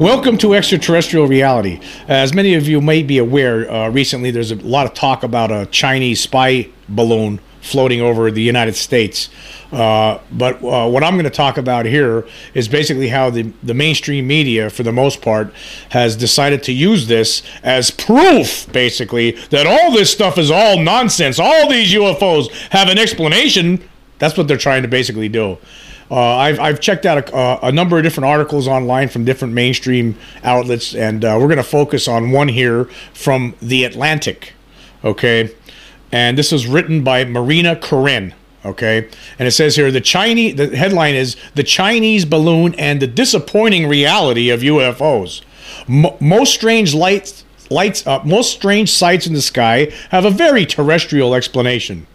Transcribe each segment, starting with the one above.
Welcome to extraterrestrial reality. As many of you may be aware, uh, recently there's a lot of talk about a Chinese spy balloon floating over the United States. Uh, but uh, what I'm going to talk about here is basically how the, the mainstream media, for the most part, has decided to use this as proof, basically, that all this stuff is all nonsense. All these UFOs have an explanation. That's what they're trying to basically do. Uh, I've, I've checked out a, a, number of different articles online from different mainstream outlets, and uh, we're going to focus on one here from The Atlantic. Okay. And this was written by Marina Koren. Okay. And it says here the Chinese, the headline is The Chinese Balloon and the Disappointing Reality of UFOs. most strange lights. Lights up. Most strange sights in the sky have a very terrestrial explanation.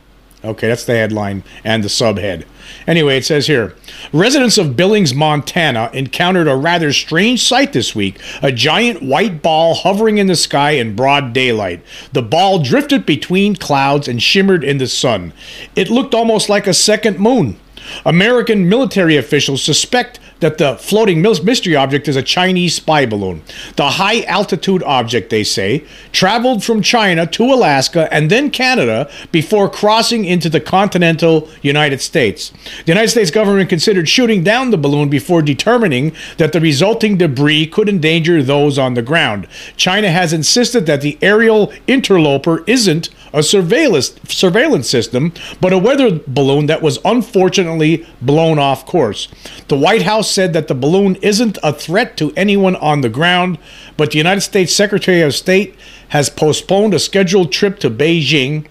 Okay, that's the headline and the subhead. Anyway, it says here residents of Billings, Montana encountered a rather strange sight this week a giant white ball hovering in the sky in broad daylight. The ball drifted between clouds and shimmered in the sun. It looked almost like a second moon. American military officials suspect that the floating mystery object is a Chinese spy balloon. The high altitude object, they say, traveled from China to Alaska and then Canada before crossing into the continental United States. The United States government considered shooting down the balloon before determining that the resulting debris could endanger those on the ground. China has insisted that the aerial interloper isn't a surveillance surveillance system, but a weather balloon that was unfortunately blown off course. The White House said that the balloon isn't a threat to anyone on the ground, but the United States Secretary of State has postponed a scheduled trip to Beijing,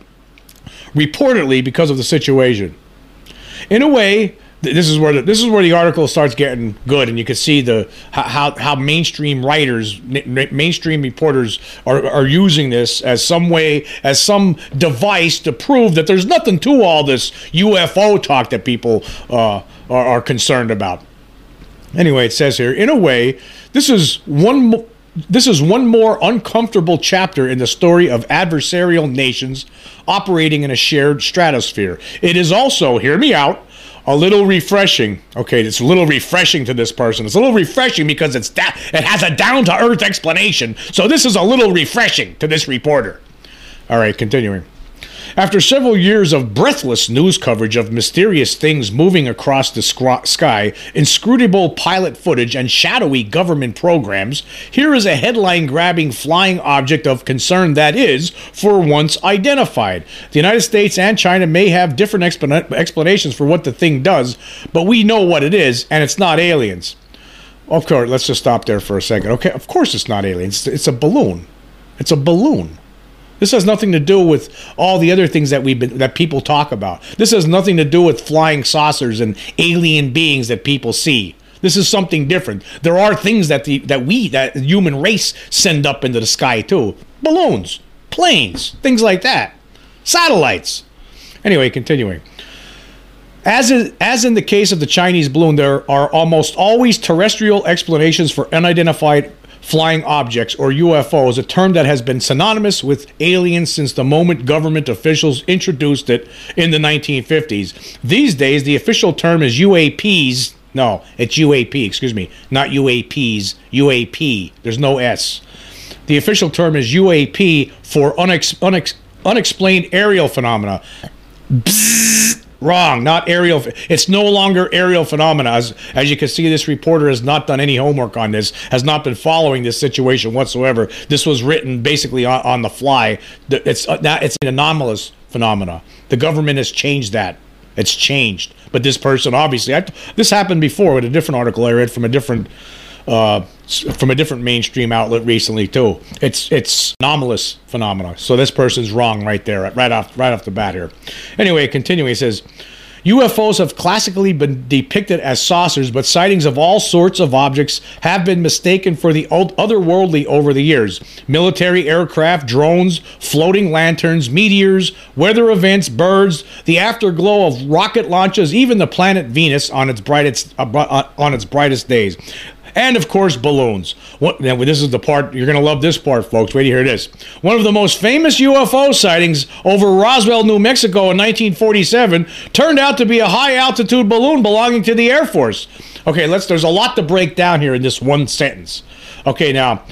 reportedly because of the situation. In a way, this is where the, this is where the article starts getting good, and you can see the how how mainstream writers, mainstream reporters are are using this as some way as some device to prove that there's nothing to all this UFO talk that people uh, are, are concerned about. Anyway, it says here, in a way, this is one. This is one more uncomfortable chapter in the story of adversarial nations operating in a shared stratosphere. It is also, hear me out, a little refreshing. Okay, it's a little refreshing to this person. It's a little refreshing because it's da- it has a down to earth explanation. So this is a little refreshing to this reporter. All right, continuing. After several years of breathless news coverage of mysterious things moving across the sky, inscrutable pilot footage, and shadowy government programs, here is a headline grabbing flying object of concern that is, for once, identified. The United States and China may have different explanations for what the thing does, but we know what it is, and it's not aliens. Of course, let's just stop there for a second. Okay, of course it's not aliens. It's a balloon. It's a balloon. This has nothing to do with all the other things that we've been that people talk about. This has nothing to do with flying saucers and alien beings that people see. This is something different. There are things that the that we that human race send up into the sky too. Balloons, planes, things like that. Satellites. Anyway, continuing. As in, as in the case of the Chinese balloon, there are almost always terrestrial explanations for unidentified flying objects, or UFOs, a term that has been synonymous with aliens since the moment government officials introduced it in the 1950s. These days, the official term is UAPs. No, it's UAP, excuse me, not UAPs, UAP. There's no S. The official term is UAP for unex- unex- unexplained aerial phenomena. Bzzz. Wrong, not aerial. It's no longer aerial phenomena. As, as you can see, this reporter has not done any homework on this, has not been following this situation whatsoever. This was written basically on, on the fly. It's uh, it's an anomalous phenomena. The government has changed that. It's changed. But this person, obviously, I, this happened before with a different article I read from a different uh, from a different mainstream outlet recently too. It's it's anomalous phenomena. So this person's wrong right there, right off right off the bat here. Anyway, continuing, he says. UFOs have classically been depicted as saucers, but sightings of all sorts of objects have been mistaken for the otherworldly over the years. Military aircraft, drones, floating lanterns, meteors, weather events, birds, the afterglow of rocket launches, even the planet Venus on its brightest uh, on its brightest days. And of course balloons. What, now, this is the part you're going to love. This part, folks. Wait to hear this. One of the most famous UFO sightings over Roswell, New Mexico, in 1947, turned out to be a high altitude balloon belonging to the Air Force. Okay, let's. There's a lot to break down here in this one sentence. Okay, now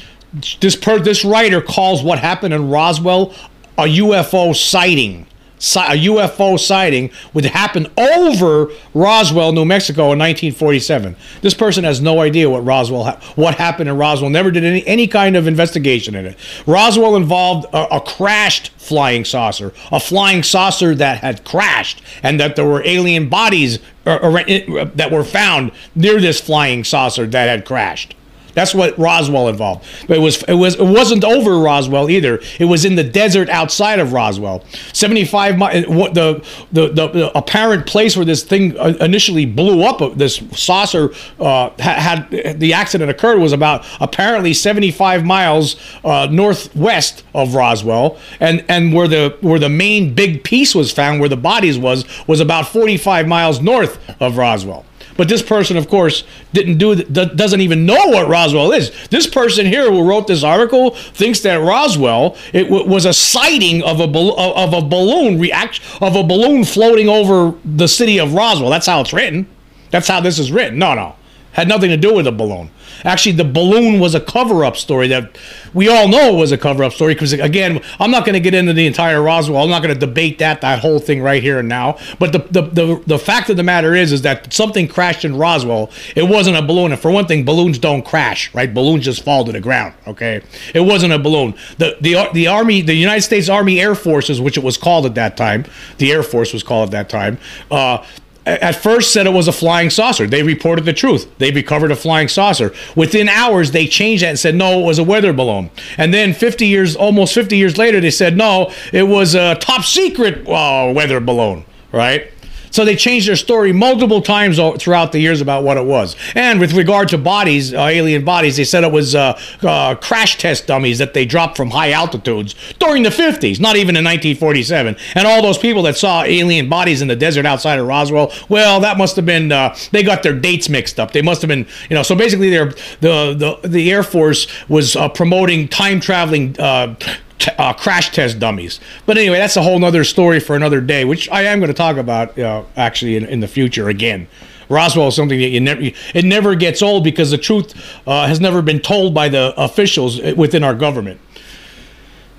this per, this writer calls what happened in Roswell a UFO sighting a UFO sighting would happen over Roswell, New Mexico in 1947. This person has no idea what Roswell what happened in Roswell. Never did any any kind of investigation in it. Roswell involved a, a crashed flying saucer, a flying saucer that had crashed, and that there were alien bodies uh, uh, that were found near this flying saucer that had crashed. That's what Roswell involved. But it was it was it wasn't over Roswell either. It was in the desert outside of Roswell. 75 miles. The, the the the apparent place where this thing uh, initially blew up, uh, this saucer uh, had, had, the accident occurred was about apparently 75 miles uh, northwest of Roswell, and and where the where the main big piece was found, where the bodies was, was about 45 miles north of Roswell. But this person, of course, didn't do doesn't even know what Roswell is. This person here who wrote this article thinks that Roswell it w- was a sighting of a of a balloon react of a balloon floating over the city of Roswell. That's how it's written. That's how this is written. No, no, had nothing to do with a balloon. Actually, the balloon was a cover up story that we all know was a cover up story because, again, I'm not going to get into the entire Roswell. I'm not going to debate that, that whole thing right here and now. But the, the, the, the fact of the matter is, is that something crashed in Roswell. It wasn't a balloon. And for one thing, balloons don't crash, right? Balloons just fall to the ground, okay? It wasn't a balloon. The, the, the Army, the United States Army Air Forces, which it was called at that time, the Air Force was called at that time, uh, at first said it was a flying saucer. They reported the truth. They recovered a flying saucer. Within hours, they changed that and said, no, it was a weather balloon. And then 50 years, almost 50 years later, they said, no, it was a top secret uh, weather balloon, right? So they changed their story multiple times throughout the years about what it was. And with regard to bodies, uh, alien bodies, they said it was uh, uh, crash test dummies that they dropped from high altitudes during the 50s, not even in 1947. And all those people that saw alien bodies in the desert outside of Roswell, well, that must have been uh, they got their dates mixed up. They must have been, you know. So basically, the the the Air Force was uh, promoting time traveling uh, t- uh, crash test dummies. But anyway, that's a whole other story for another day, which I am going to talk about uh, actually in, in the future again. Roswell is something that you never it never gets old because the truth uh, has never been told by the officials within our government.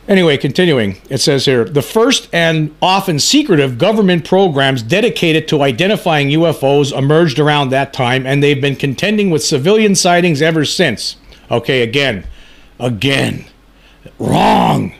Anyway, continuing, it says here the first and often secretive government programs dedicated to identifying UFOs emerged around that time, and they've been contending with civilian sightings ever since. Okay, again, again Wrong.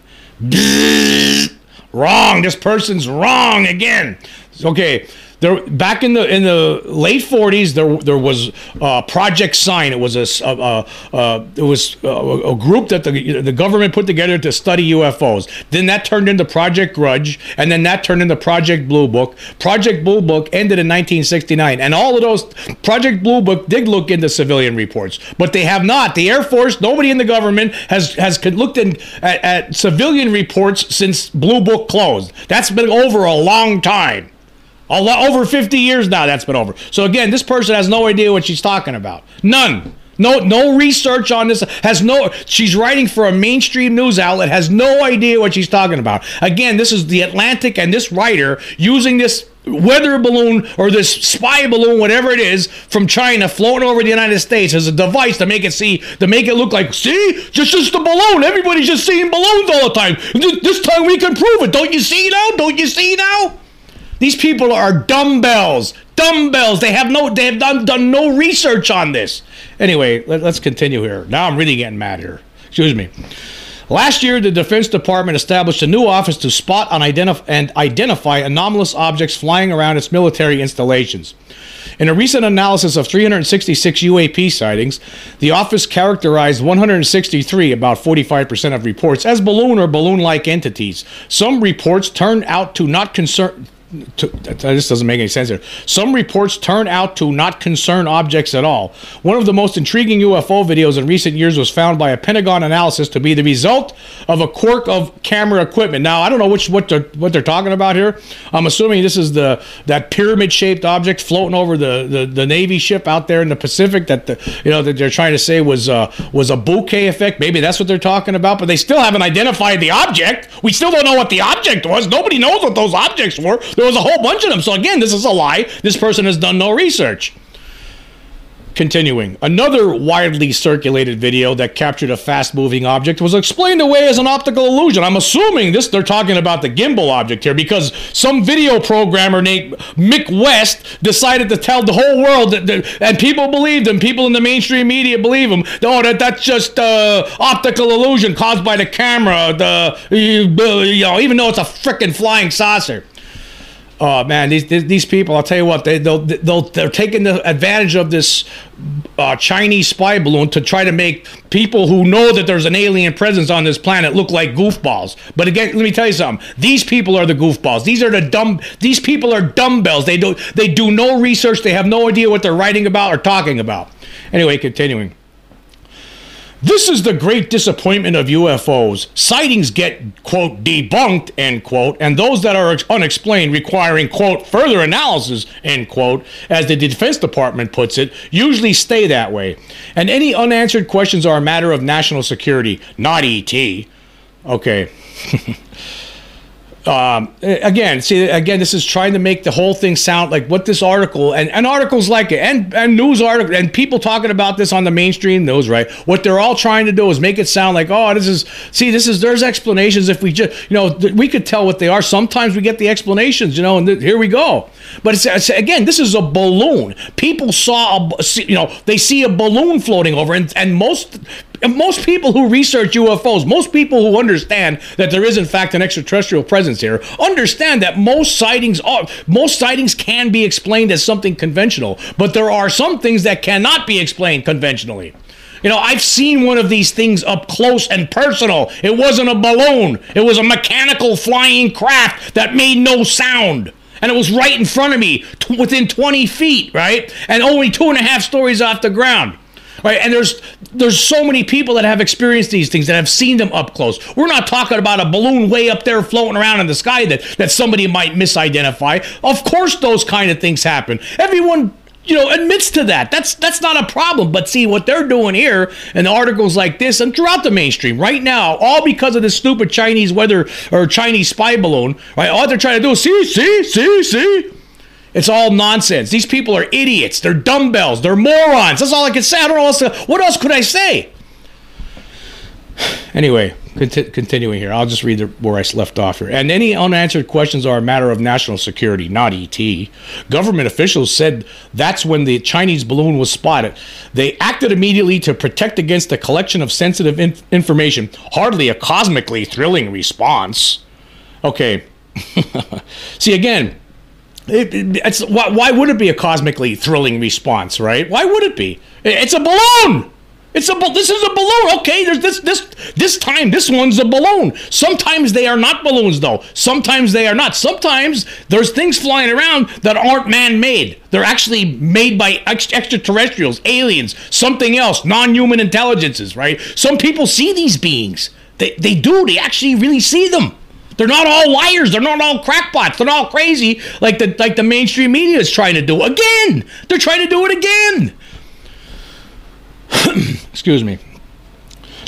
wrong. This person's wrong again. Okay there back in the in the late 40s there there was uh, Project Sign. It was a, it was a, a, group that the the government put together to study UFOs. Then that turned into Project Grudge, and then that turned into Project Blue Book. Project Blue Book ended in 1969, and all of those Project Blue Book did look into civilian reports, but they have not. The Air Force, nobody in the government has has looked in, at, at civilian reports since Blue Book closed. That's been over a long time. A lot, over 50 years now that's been over. So again, this person has no idea what she's talking about. None. No, no research on this. Has no. She's writing for a mainstream news outlet. Has no idea what she's talking about. Again, this is the Atlantic, and this writer using this weather balloon or this spy balloon, whatever it is, from China floating over the United States as a device to make it see, to make it look like, see, just just a balloon. Everybody's just seeing balloons all the time. This time we can prove it. Don't you see now? Don't you see now? These people are dumbbells. Dumbbells. They have no. They have done done no research on this. Anyway, let, us continue here. Now I'm really getting mad here. Excuse me. Last year, the Defense Department established a new office to spot and identify anomalous objects flying around its military installations. In a recent analysis of 366 UAP sightings, the office characterized 163, about 45% of reports, as balloon or balloon like entities. Some reports turned out to not concern to, this doesn't make any sense here. Some reports turn out to not concern objects at all. One of the most intriguing UFO videos in recent years was found by a Pentagon analysis to be the result of a quirk of camera equipment. Now, I don't know which what they're what they're talking about here. I'm assuming this is the that pyramid-shaped object floating over the, the, the Navy ship out there in the Pacific that the you know that they're trying to say was uh, was a bokeh effect. Maybe that's what they're talking about, but they still haven't identified the object. We still don't know what the object was. Nobody knows what those objects were. There was a whole bunch of them. So again, this is a lie. This person has done no research. Continuing, another widely circulated video that captured a fast-moving object was explained away as an optical illusion. I'm assuming this they're talking about the gimbal object here because some video programmer named Mick West decided to tell the whole world that, that and people believed him. People in the mainstream media believe him. Oh, that that's just uh, optical illusion caused by the camera. The you know, even though it's a freaking flying saucer. Oh man, these these people! I'll tell you what, they they'll, they'll they're taking the advantage of this uh, Chinese spy balloon to try to make people who know that there's an alien presence on this planet look like goofballs. But again, let me tell you something: these people are the goofballs. These are the dumb. These people are dumbbells. They do they do no research. They have no idea what they're writing about or talking about. Anyway, continuing. This is the great disappointment of UFOs. Sightings get, quote, debunked, end quote, and those that are unexplained requiring, quote, further analysis, end quote, as the Defense Department puts it, usually stay that way. And any unanswered questions are a matter of national security, not ET. Okay. um, again, see, again, this is trying to make the whole thing sound like what this article and, and articles like it and, and news article and people talking about this on the mainstream news, right? What they're all trying to do is make it sound like, oh, this is, see, this is, there's explanations. If we just, you know, th- we could tell what they are. Sometimes we get the explanations, you know, and th- here we go. But it's, it's, again, this is a balloon. People saw, a, you know, they see a balloon floating over, and, and most most people who research UFOs, most people who understand that there is in fact an extraterrestrial presence here, understand that most sightings are most sightings can be explained as something conventional, but there are some things that cannot be explained conventionally. You know, I've seen one of these things up close and personal. It wasn't a balloon. It was a mechanical flying craft that made no sound. And it was right in front of me, t- within 20 feet, right? And only two and a half stories off the ground. Right, and there's there's so many people that have experienced these things that have seen them up close. We're not talking about a balloon way up there floating around in the sky that that somebody might misidentify. Of course, those kind of things happen. Everyone you know admits to that that's that's not a problem but see what they're doing here in articles like this and throughout the mainstream right now all because of this stupid chinese weather or chinese spy balloon right all they're trying to do is see see see see it's all nonsense. These people are idiots. They're dumbbells. They're morons. That's all I can say. I don't know what else. what else could I say? Anyway, conti- continuing here, I'll just read the, where I left off here. And any unanswered questions are a matter of national security, not ET. Government officials said that's when the Chinese balloon was spotted. They acted immediately to protect against the collection of sensitive in- information. Hardly a cosmically thrilling response. Okay. See, again, it, it, it's why, why would it be a cosmically thrilling response, right? Why would it be? It's a balloon. It's a this is a balloon. Okay, there's this this this time this one's a balloon. Sometimes they are not balloons though. Sometimes they are not. Sometimes there's things flying around that aren't man-made. They're actually made by ex- extraterrestrials, aliens, something else, non-human intelligences, right? Some people see these beings. They they do. They actually really see them. They're not all liars. They're not all crackpots. They're not all crazy like the like the mainstream media is trying to do. Again, they're trying to do it again. Excuse me.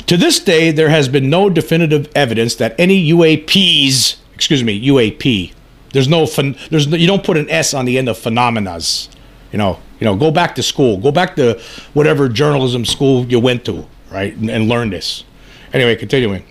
To this day, there has been no definitive evidence that any UAPs, excuse me, UAP. There's no, there's no, you don't put an S on the end of phenomenas. You know, you know, go back to school, go back to whatever journalism school you went to, right, and, and learn this. Anyway, continuing.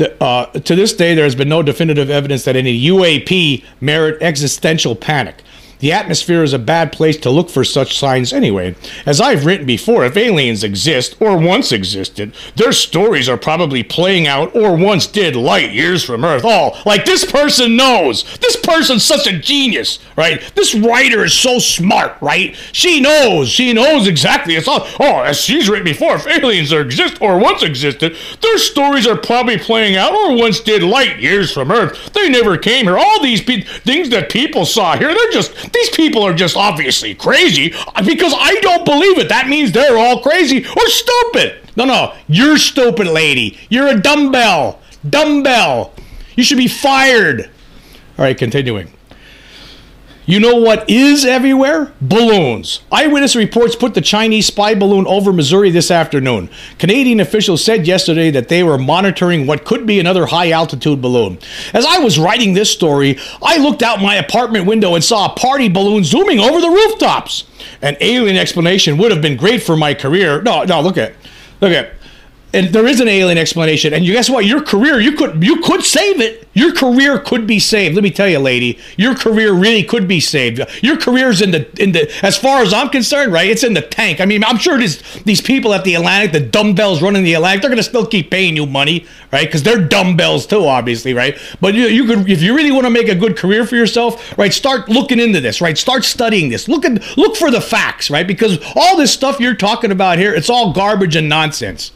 Uh, to this day, there has been no definitive evidence that any UAP merit existential panic. The atmosphere is a bad place to look for such signs anyway. As I've written before, if aliens exist, or once existed, their stories are probably playing out or once did light years from Earth. Oh, like this person knows. This person's such a genius, right? This writer is so smart, right? She knows. She knows exactly. It's all, oh, as she's written before, if aliens exist or once existed, their stories are probably playing out or once did light years from Earth. They never came here. All these pe- things that people saw here, they're just, these people are just obviously crazy uh, because I don't believe it. That means they're all crazy or stupid. No, no, you're stupid, lady. You're a dumbbell. Dumbbell. You should be fired. All right, continuing. You know what is everywhere? Balloons. Eyewitness reports put the Chinese spy balloon over Missouri this afternoon. Canadian officials said yesterday that they were monitoring what could be another high altitude balloon. As I was writing this story, I looked out my apartment window and saw a party balloon zooming over the rooftops. An alien explanation would have been great for my career. No, no, look at, look at and there is an alien explanation. And you guess what? Your career, you could you could save it. Your career could be saved. Let me tell you, lady, your career really could be saved. Your career's in the in the as far as I'm concerned, right? It's in the tank. I mean, I'm sure these these people at the Atlantic, the dumbbells running the Atlantic, they're gonna still keep paying you money, right? Because they're dumbbells too, obviously, right? But you, you could if you really want to make a good career for yourself, right? Start looking into this, right? Start studying this. Look at look for the facts, right? Because all this stuff you're talking about here, it's all garbage and nonsense.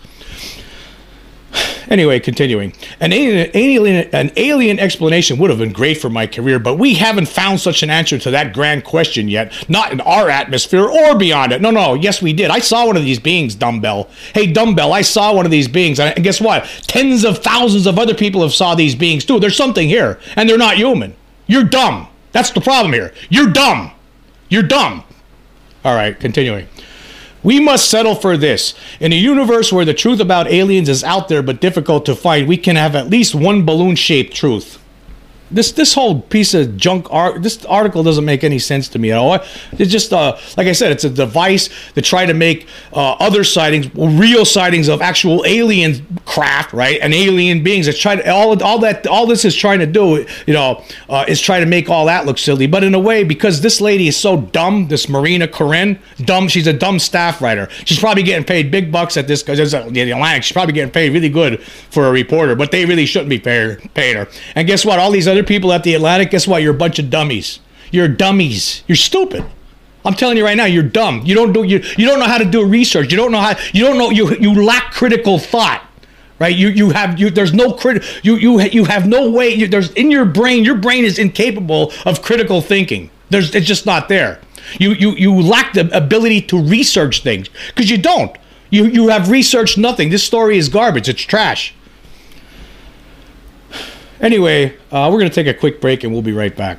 Anyway, continuing. An alien, an alien explanation would have been great for my career, but we haven't found such an answer to that grand question yet. Not in our atmosphere or beyond it. No, no. Yes, we did. I saw one of these beings, Dumbbell. Hey, Dumbbell, I saw one of these beings. And guess what? Tens of thousands of other people have saw these beings too. There's something here, and they're not human. You're dumb. That's the problem here. You're dumb. You're dumb. All right, continuing. We must settle for this. In a universe where the truth about aliens is out there but difficult to find, we can have at least one balloon shaped truth this this whole piece of junk art this article doesn't make any sense to me at all. It's just uh, like i said it's a device to try to make uh, other sightings real sightings of actual alien craft right? And alien beings it's trying to all, all that all this is trying to do you know uh, is try to make all that look silly. But in a way because this lady is so dumb this marina Koren, dumb she's a dumb staff writer. She's probably getting paid big bucks at this because the atlantic she's probably getting paid really good for a reporter but they really shouldn't be paying her. And guess what? All these other people at the Atlantic, guess what? You're a bunch of dummies. You're dummies. You're stupid. I'm telling you right now, you're dumb. You don't do you you don't know how to do research. You don't know how you don't know you you lack critical thought. Right? You you have you there's no crit you you you have no way you, there's in your brain your brain is incapable of critical thinking. There's it's just not there. You you you lack the ability to research things because you don't. You you have researched nothing. This story is garbage. It's trash. Anyway, uh, we're going to take a quick break and we'll be right back.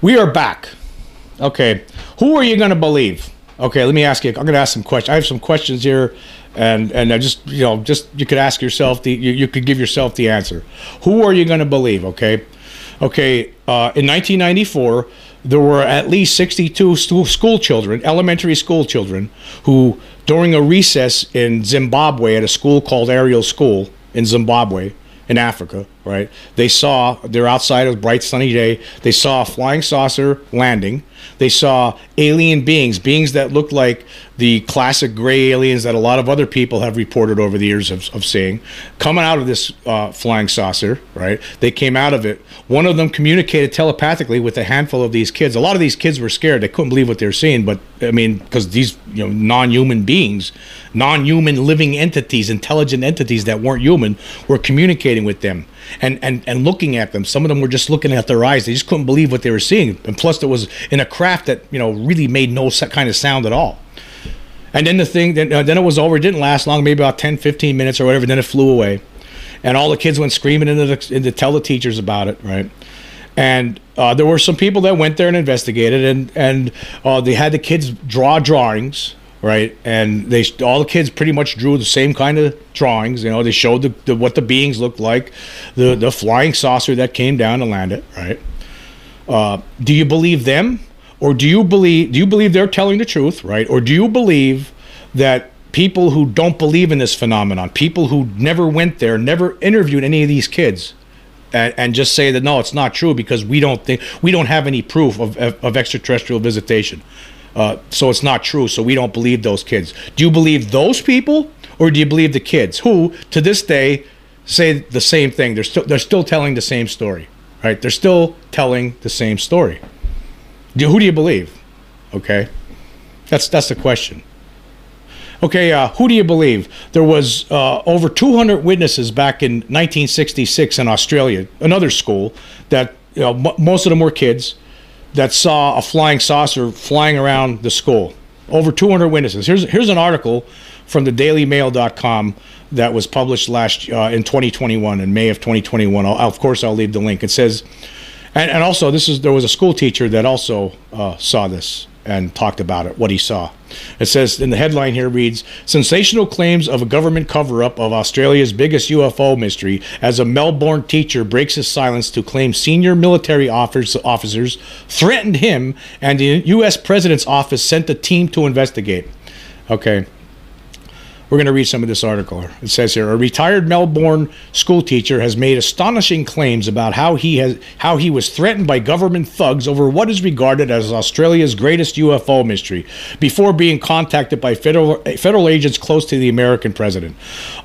We are back. Okay, who are you going to believe? Okay, let me ask you. I'm going to ask some questions. I have some questions here, and and I just you know just you could ask yourself the you, you could give yourself the answer. Who are you going to believe? Okay, okay. Uh, in 1994, there were at least 62 school, school children, elementary school children, who during a recess in Zimbabwe at a school called Ariel School in Zimbabwe in Africa, right? They saw, they're outside of a bright sunny day. They saw a flying saucer landing. They saw alien beings, beings that looked like the classic gray aliens that a lot of other people have reported over the years of, of seeing, coming out of this uh, flying saucer, right? They came out of it. One of them communicated telepathically with a handful of these kids. A lot of these kids were scared. They couldn't believe what they were seeing, but I mean, because these you know non-human beings, non-human living entities, intelligent entities that weren't human, were communicating with them. And, and, and looking at them. Some of them were just looking at their eyes. They just couldn't believe what they were seeing. And plus, it was in a craft that, you know, really made no kind of sound at all. And then the thing, then, uh, then it was over. It didn't last long, maybe about 10, 15 minutes or whatever. Then it flew away. And all the kids went screaming into the, in to tell the teachers about it, right? And uh, there were some people that went there and investigated, and and uh, they had the kids draw drawings, right? And they all the kids pretty much drew the same kind of drawings. You know, they showed the, the, what the beings looked like, the the flying saucer that came down to land it, right? Uh, do you believe them, or do you believe do you believe they're telling the truth, right? Or do you believe that people who don't believe in this phenomenon, people who never went there, never interviewed any of these kids, and, and, just say that no, it's not true because we don't think we don't have any proof of, of, of extraterrestrial visitation. Uh, so it's not true. So we don't believe those kids. Do you believe those people, or do you believe the kids who, to this day, say the same thing? They're still they're still telling the same story, right? They're still telling the same story. Do, who do you believe? Okay, that's that's the question. Okay, uh, who do you believe? There was uh, over 200 witnesses back in 1966 in Australia, another school that you know, m- most of them were kids that saw a flying saucer flying around the school. Over 200 witnesses. Here's here's an article from the DailyMail.com that was published last uh, in 2021 in May of 2021. I'll, of course, I'll leave the link. It says, and, and also this is there was a school teacher that also uh, saw this and talked about it, what he saw. It says in the headline here reads Sensational claims of a government cover up of Australia's biggest UFO mystery as a Melbourne teacher breaks his silence to claim senior military officers threatened him and the U.S. President's office sent a team to investigate. Okay. We're going to read some of this article. It says here: A retired Melbourne school teacher has made astonishing claims about how he has how he was threatened by government thugs over what is regarded as Australia's greatest UFO mystery, before being contacted by federal federal agents close to the American president.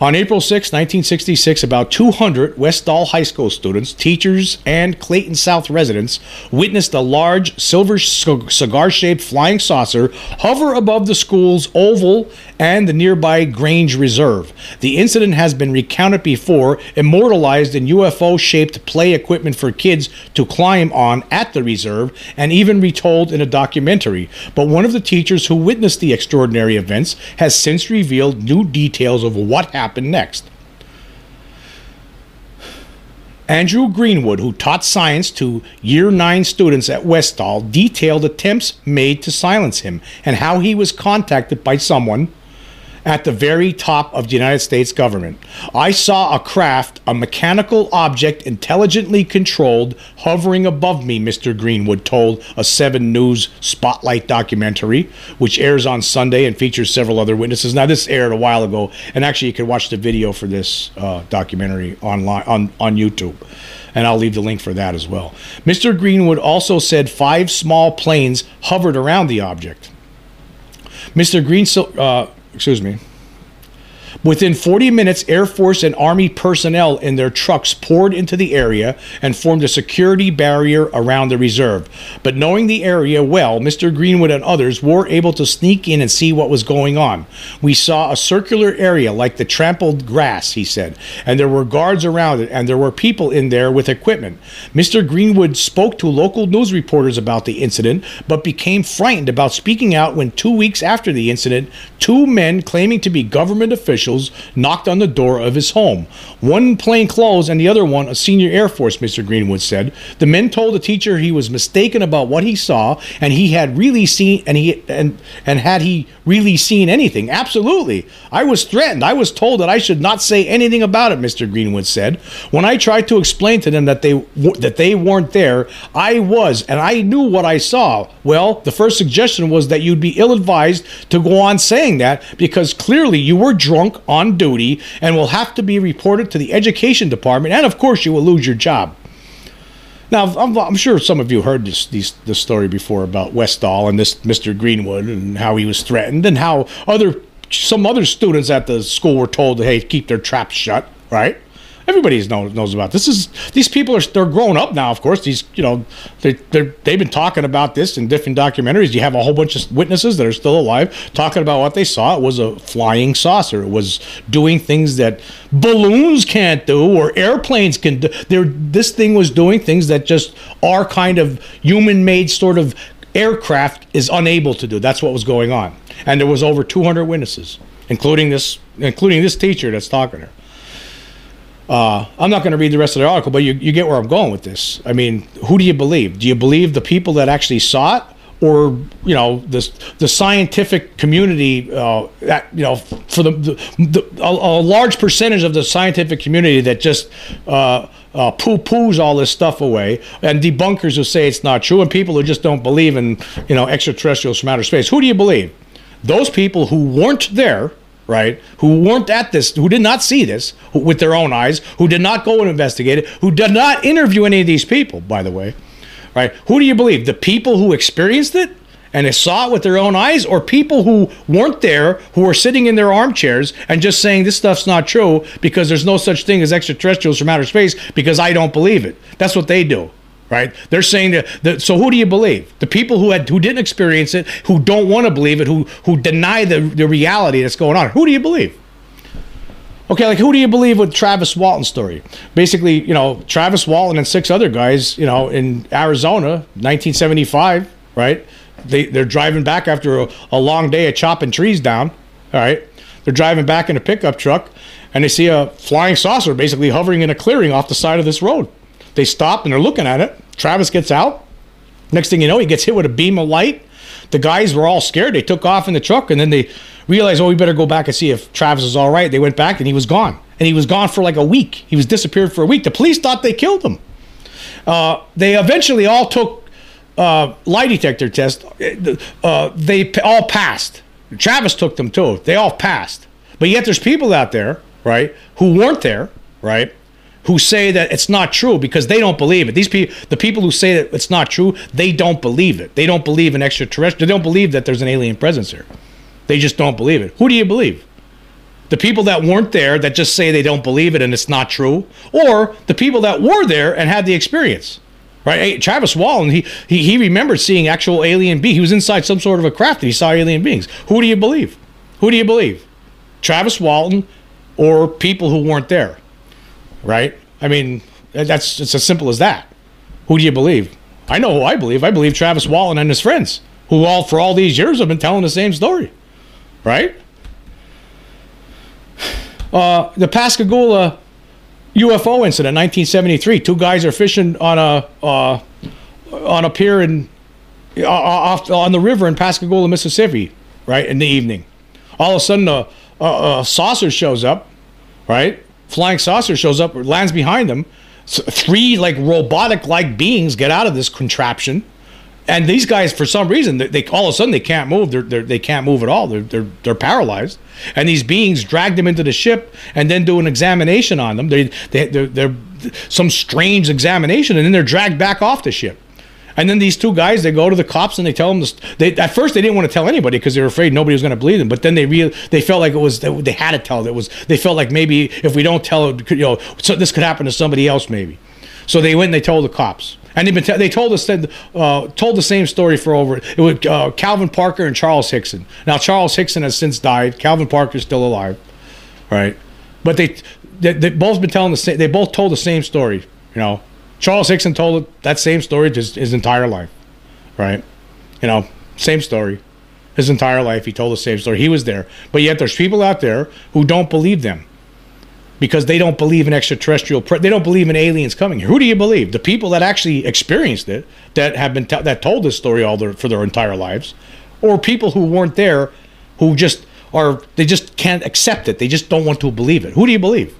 On April 6, 1966, about 200 Westall High School students, teachers, and Clayton South residents witnessed a large silver cigar-shaped flying saucer hover above the school's oval and the nearby Grange Reserve. The incident has been recounted before, immortalized in UFO shaped play equipment for kids to climb on at the reserve, and even retold in a documentary. But one of the teachers who witnessed the extraordinary events has since revealed new details of what happened next. Andrew Greenwood, who taught science to year 9 students at Westall, detailed attempts made to silence him and how he was contacted by someone at the very top of the United States government. I saw a craft, a mechanical object intelligently controlled, hovering above me, Mr. Greenwood told a 7 News Spotlight documentary, which airs on Sunday and features several other witnesses. Now, this aired a while ago, and actually, you can watch the video for this uh, documentary online on, on YouTube and I'll leave the link for that as well. Mr. Greenwood also said five small planes hovered around the object. Mr. Green, uh, excuse me. Within 40 minutes, Air Force and Army personnel in their trucks poured into the area and formed a security barrier around the reserve. But knowing the area well, Mr. Greenwood and others were able to sneak in and see what was going on. We saw a circular area like the trampled grass, he said, and there were guards around it, and there were people in there with equipment. Mr. Greenwood spoke to local news reporters about the incident, but became frightened about speaking out when two weeks after the incident, two men claiming to be government officials officials knocked on the door of his home. One plain clothes and the other one a senior Air Force, Mr. Greenwood said. The men told the teacher he was mistaken about what he saw and he had really seen and he and and had he really seen anything? Absolutely. I was threatened. I was told that I should not say anything about it, Mr. Greenwood said. When I tried to explain to them that they that they weren't there, I was and I knew what I saw. Well, the first suggestion was that you'd be ill-advised to go on saying that because clearly you were drunk on duty and will have to be reported to the education department, and of course, you will lose your job. Now, I'm, I'm, sure some of you heard this, this, this story before about Westall and this Mr. Greenwood and how he was threatened and how other some other students at the school were told, "Hey, keep their traps shut." Right? Everybody knows knows about this. Is these people are they're grown up now? Of course, these you know they they they've been talking about this in different documentaries. You have a whole bunch of witnesses that are still alive talking about what they saw. It was a flying saucer. It was doing things that balloons can't do or airplanes can do. There, this thing was doing things that just our kind of human-made sort of aircraft is unable to do. That's what was going on, and there was over 200 witnesses, including this including this teacher that's talking to her. Uh, I'm not going to read the rest of the article, but you, you get where I'm going with this. I mean, who do you believe? Do you believe the people that actually saw it, or you know, the the scientific community? Uh, that, you know, for the, the, the a, a, large percentage of the scientific community that just uh, uh, poo poos all this stuff away, and debunkers who say it's not true, and people who just don't believe in you know extraterrestrials from outer space. Who do you believe? Those people who weren't there right, who weren't at this, who did not see this with their own eyes, who did not go and investigate it, who did not interview any of these people, by the way, right? Who do you believe? The people who experienced it and they saw it with their own eyes, or people who weren't there, who were sitting in their armchairs and just saying this stuff's not true because there's no such thing as extraterrestrials from outer space because I don't believe it. That's what they do right? They're saying that, So who do you believe? The people who had who didn't experience it, who don't want to believe it, who who deny the the reality that's going on. Who do you believe? Okay, like who do you believe with Travis Walton story? Basically, you know, Travis Walton and six other guys, you know, in Arizona, 1975, right? They they're driving back after a, a long day of chopping trees down. All right, they're driving back in a pickup truck, and they see a flying saucer basically hovering in a clearing off the side of this road. They stop and they're looking at it. Travis gets out. Next thing you know, he gets hit with a beam of light. The guys were all scared. They took off in the truck and then they realized, oh, we better go back and see if Travis is all right. They went back and he was gone. And he was gone for like a week. He was disappeared for a week. The police thought they killed him. Uh, they eventually all took uh, lie detector tests. Uh, they all passed. Travis took them too. They all passed. But yet there's people out there, right, who weren't there, right, who say that it's not true because they don't believe it. These people, the people who say that it's not true, they don't believe it. They don't believe in extraterrestrial. They don't believe that there's an alien presence here. They just don't believe it. Who do you believe? The people that weren't there that just say they don't believe it and it's not true, or the people that were there and had the experience. Right? Hey, Travis Walton, he, he he remembered seeing actual alien beings. He was inside some sort of a craft and he saw alien beings. Who do you believe? Who do you believe? Travis Walton or people who weren't there? Right? I mean, that's it's as simple as that. Who do you believe? I know who I believe. I believe Travis Walton and his friends, who all for all these years have been telling the same story, right? Uh, the Pascagoula UFO incident, 1973. Two guys are fishing on a uh, on a pier in uh, off on the river in Pascagoula, Mississippi, right in the evening. All of a sudden, a, a, a saucer shows up, right? Flying saucer shows up, lands behind them. So three like robotic like beings get out of this contraption, and these guys for some reason they, they all of a sudden they can't move. They're, they're they can't move at all. They're they're they're paralyzed. And these beings drag them into the ship and then do an examination on them. They they they're, they're some strange examination, and then they're dragged back off the ship. And then these two guys, they go to the cops and they tell them. They at first they didn't want to tell anybody because they were afraid nobody was going to believe them. But then they real they felt like it was they, had to tell. It was they felt like maybe if we don't tell it, you know, so this could happen to somebody else maybe. So they went and they told the cops. And they've been t- they told us that uh, told the same story for over it was uh, Calvin Parker and Charles Hickson. Now Charles Hickson has since died. Calvin Parker is still alive, right? But they they, they both been telling the same. They both told the same story. You know, Charles Hickson told that same story just his entire life, right? You know, same story. His entire life, he told the same story. He was there. But yet there's people out there who don't believe them because they don't believe in extraterrestrial, pre- they don't believe in aliens coming here. Who do you believe? The people that actually experienced it, that have been, t- that told this story all their, for their entire lives, or people who weren't there who just are, they just can't accept it. They just don't want to believe it. Who do you believe?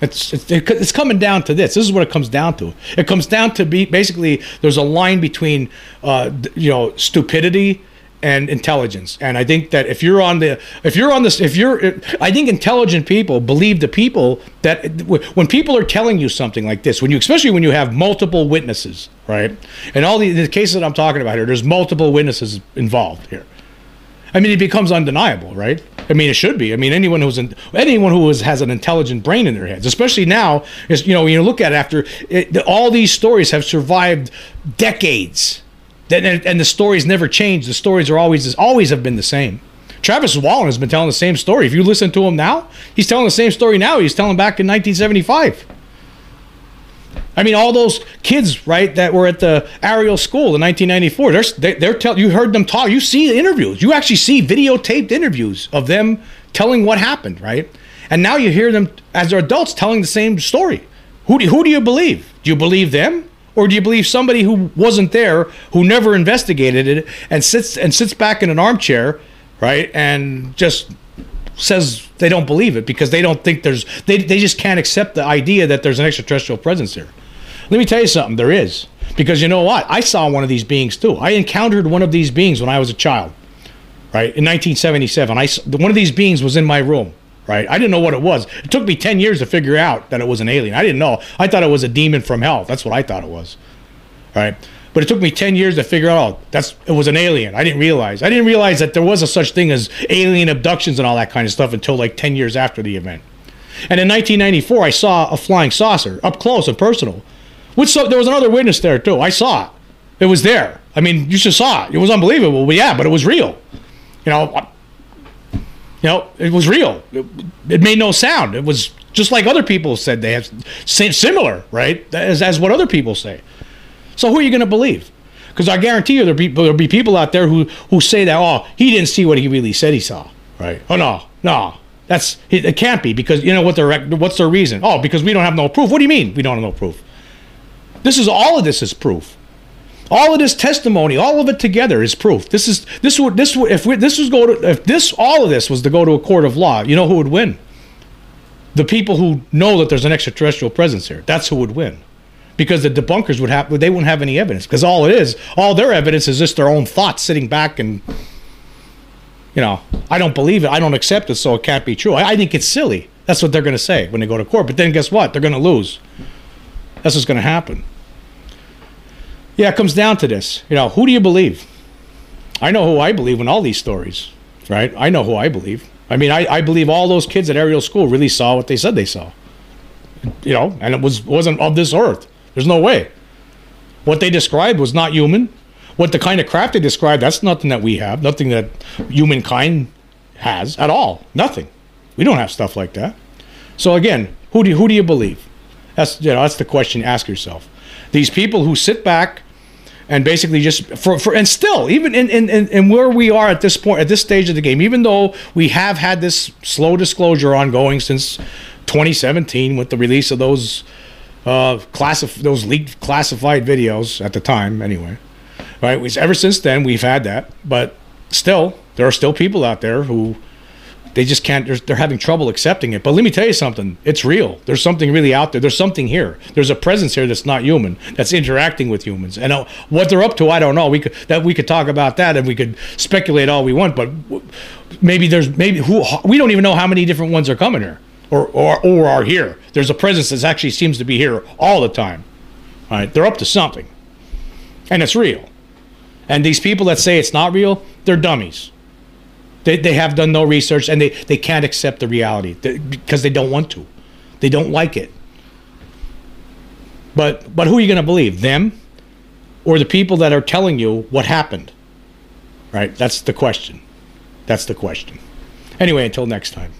It's, it's, it's coming down to this. This is what it comes down to. It comes down to be basically there's a line between uh, you know stupidity and intelligence. And I think that if you're on the if you're on this if you're I think intelligent people believe the people that when people are telling you something like this, when you especially when you have multiple witnesses, right? And all the, the cases that I'm talking about here, there's multiple witnesses involved here. I mean, it becomes undeniable, right? I mean, it should be. I mean, anyone who's in, anyone who is, has an intelligent brain in their heads, especially now, is you know, when you look at it after it, all these stories have survived decades, and, and the stories never change. The stories are always always have been the same. Travis Walton has been telling the same story. If you listen to him now, he's telling the same story now. He's telling back in 1975. I mean, all those kids, right, that were at the Ariel School in 1994. They're they, they're telling you heard them talk. You see the interviews. You actually see videotaped interviews of them telling what happened, right? And now you hear them as adults telling the same story. Who do, who do you believe? Do you believe them, or do you believe somebody who wasn't there, who never investigated it, and sits and sits back in an armchair, right, and just says they don't believe it because they don't think there's they, they just can't accept the idea that there's an extraterrestrial presence here. Let me tell you something. There is. Because you know what? I saw one of these beings too. I encountered one of these beings when I was a child, right? In 1977. I, one of these beings was in my room, right? I didn't know what it was. It took me 10 years to figure out that it was an alien. I didn't know. I thought it was a demon from hell. That's what I thought it was, right? But it took me 10 years to figure out oh, that's it was an alien. I didn't realize. I didn't realize that there was a such thing as alien abductions and all that kind of stuff until like 10 years after the event. And in 1994, I saw a flying saucer up close and personal which so, there was another witness there too. I saw it. It was there. I mean, you just saw it. It was unbelievable. But yeah, but it was real. You know, you know, it was real. It, it made no sound. It was just like other people said they have similar, right? As, as what other people say. So who are you going to believe? Because I guarantee you there'll be, there'll be people out there who, who say that, oh, he didn't see what he really said he saw, right? Oh, no, no. That's it can't be because you know what their what's their reason? Oh, because we don't have no proof. What do you mean we don't have no proof? This is all of this is proof. All of this testimony, all of it together is proof. This is this would this would if we, this was go to if this all of this was to go to a court of law, you know who would win? The people who know that there's an extraterrestrial presence here. That's who would win. Because the debunkers would have they wouldn't have any evidence. Because all it is, all their evidence is just their own thoughts sitting back and you know, I don't believe it, I don't accept it, so it can't be true. I, I think it's silly. That's what they're going to say when they go to court. But then guess what? They're going to lose. That's what's going to happen. Yeah, it comes down to this. You know, who do you believe? I know who I believe in all these stories, right? I know who I believe. I mean, I, I believe all those kids at Ariel School really saw what they said they saw. You know, and it was wasn't of this earth. There's no way. What they described was not human. What the kind of craft they described, that's nothing that we have, nothing that humankind has at all. Nothing. We don't have stuff like that. So again, who do who do you believe? That's you know, that's the question. Ask yourself. These people who sit back and basically just for, for and still even in, in, in, where we are at this point at this stage of the game even though we have had this slow disclosure ongoing since 2017 with the release of those uh classif- those leaked classified videos at the time anyway right? Ever since then we've had that but still there are still people out there who they just can't they're, they're, having trouble accepting it. But let me tell you something. It's real. There's something really out there. There's something here. There's a presence here that's not human that's interacting with humans. And uh, what they're up to i don't know. We could that we could talk about that and we could speculate all we want but maybe there's maybe who we don't even know how many different ones are coming here or or, or are here. There's a presence that actually seems to be here all the time. All right? They're up to something. And it's real. And these people that say it's not real they're dummies they, they have done no research and they, they can't accept the reality because they don't want to. They don't like it. But but who are you going to believe? Them or the people that are telling you what happened? Right? That's the question. That's the question. Anyway, until next time.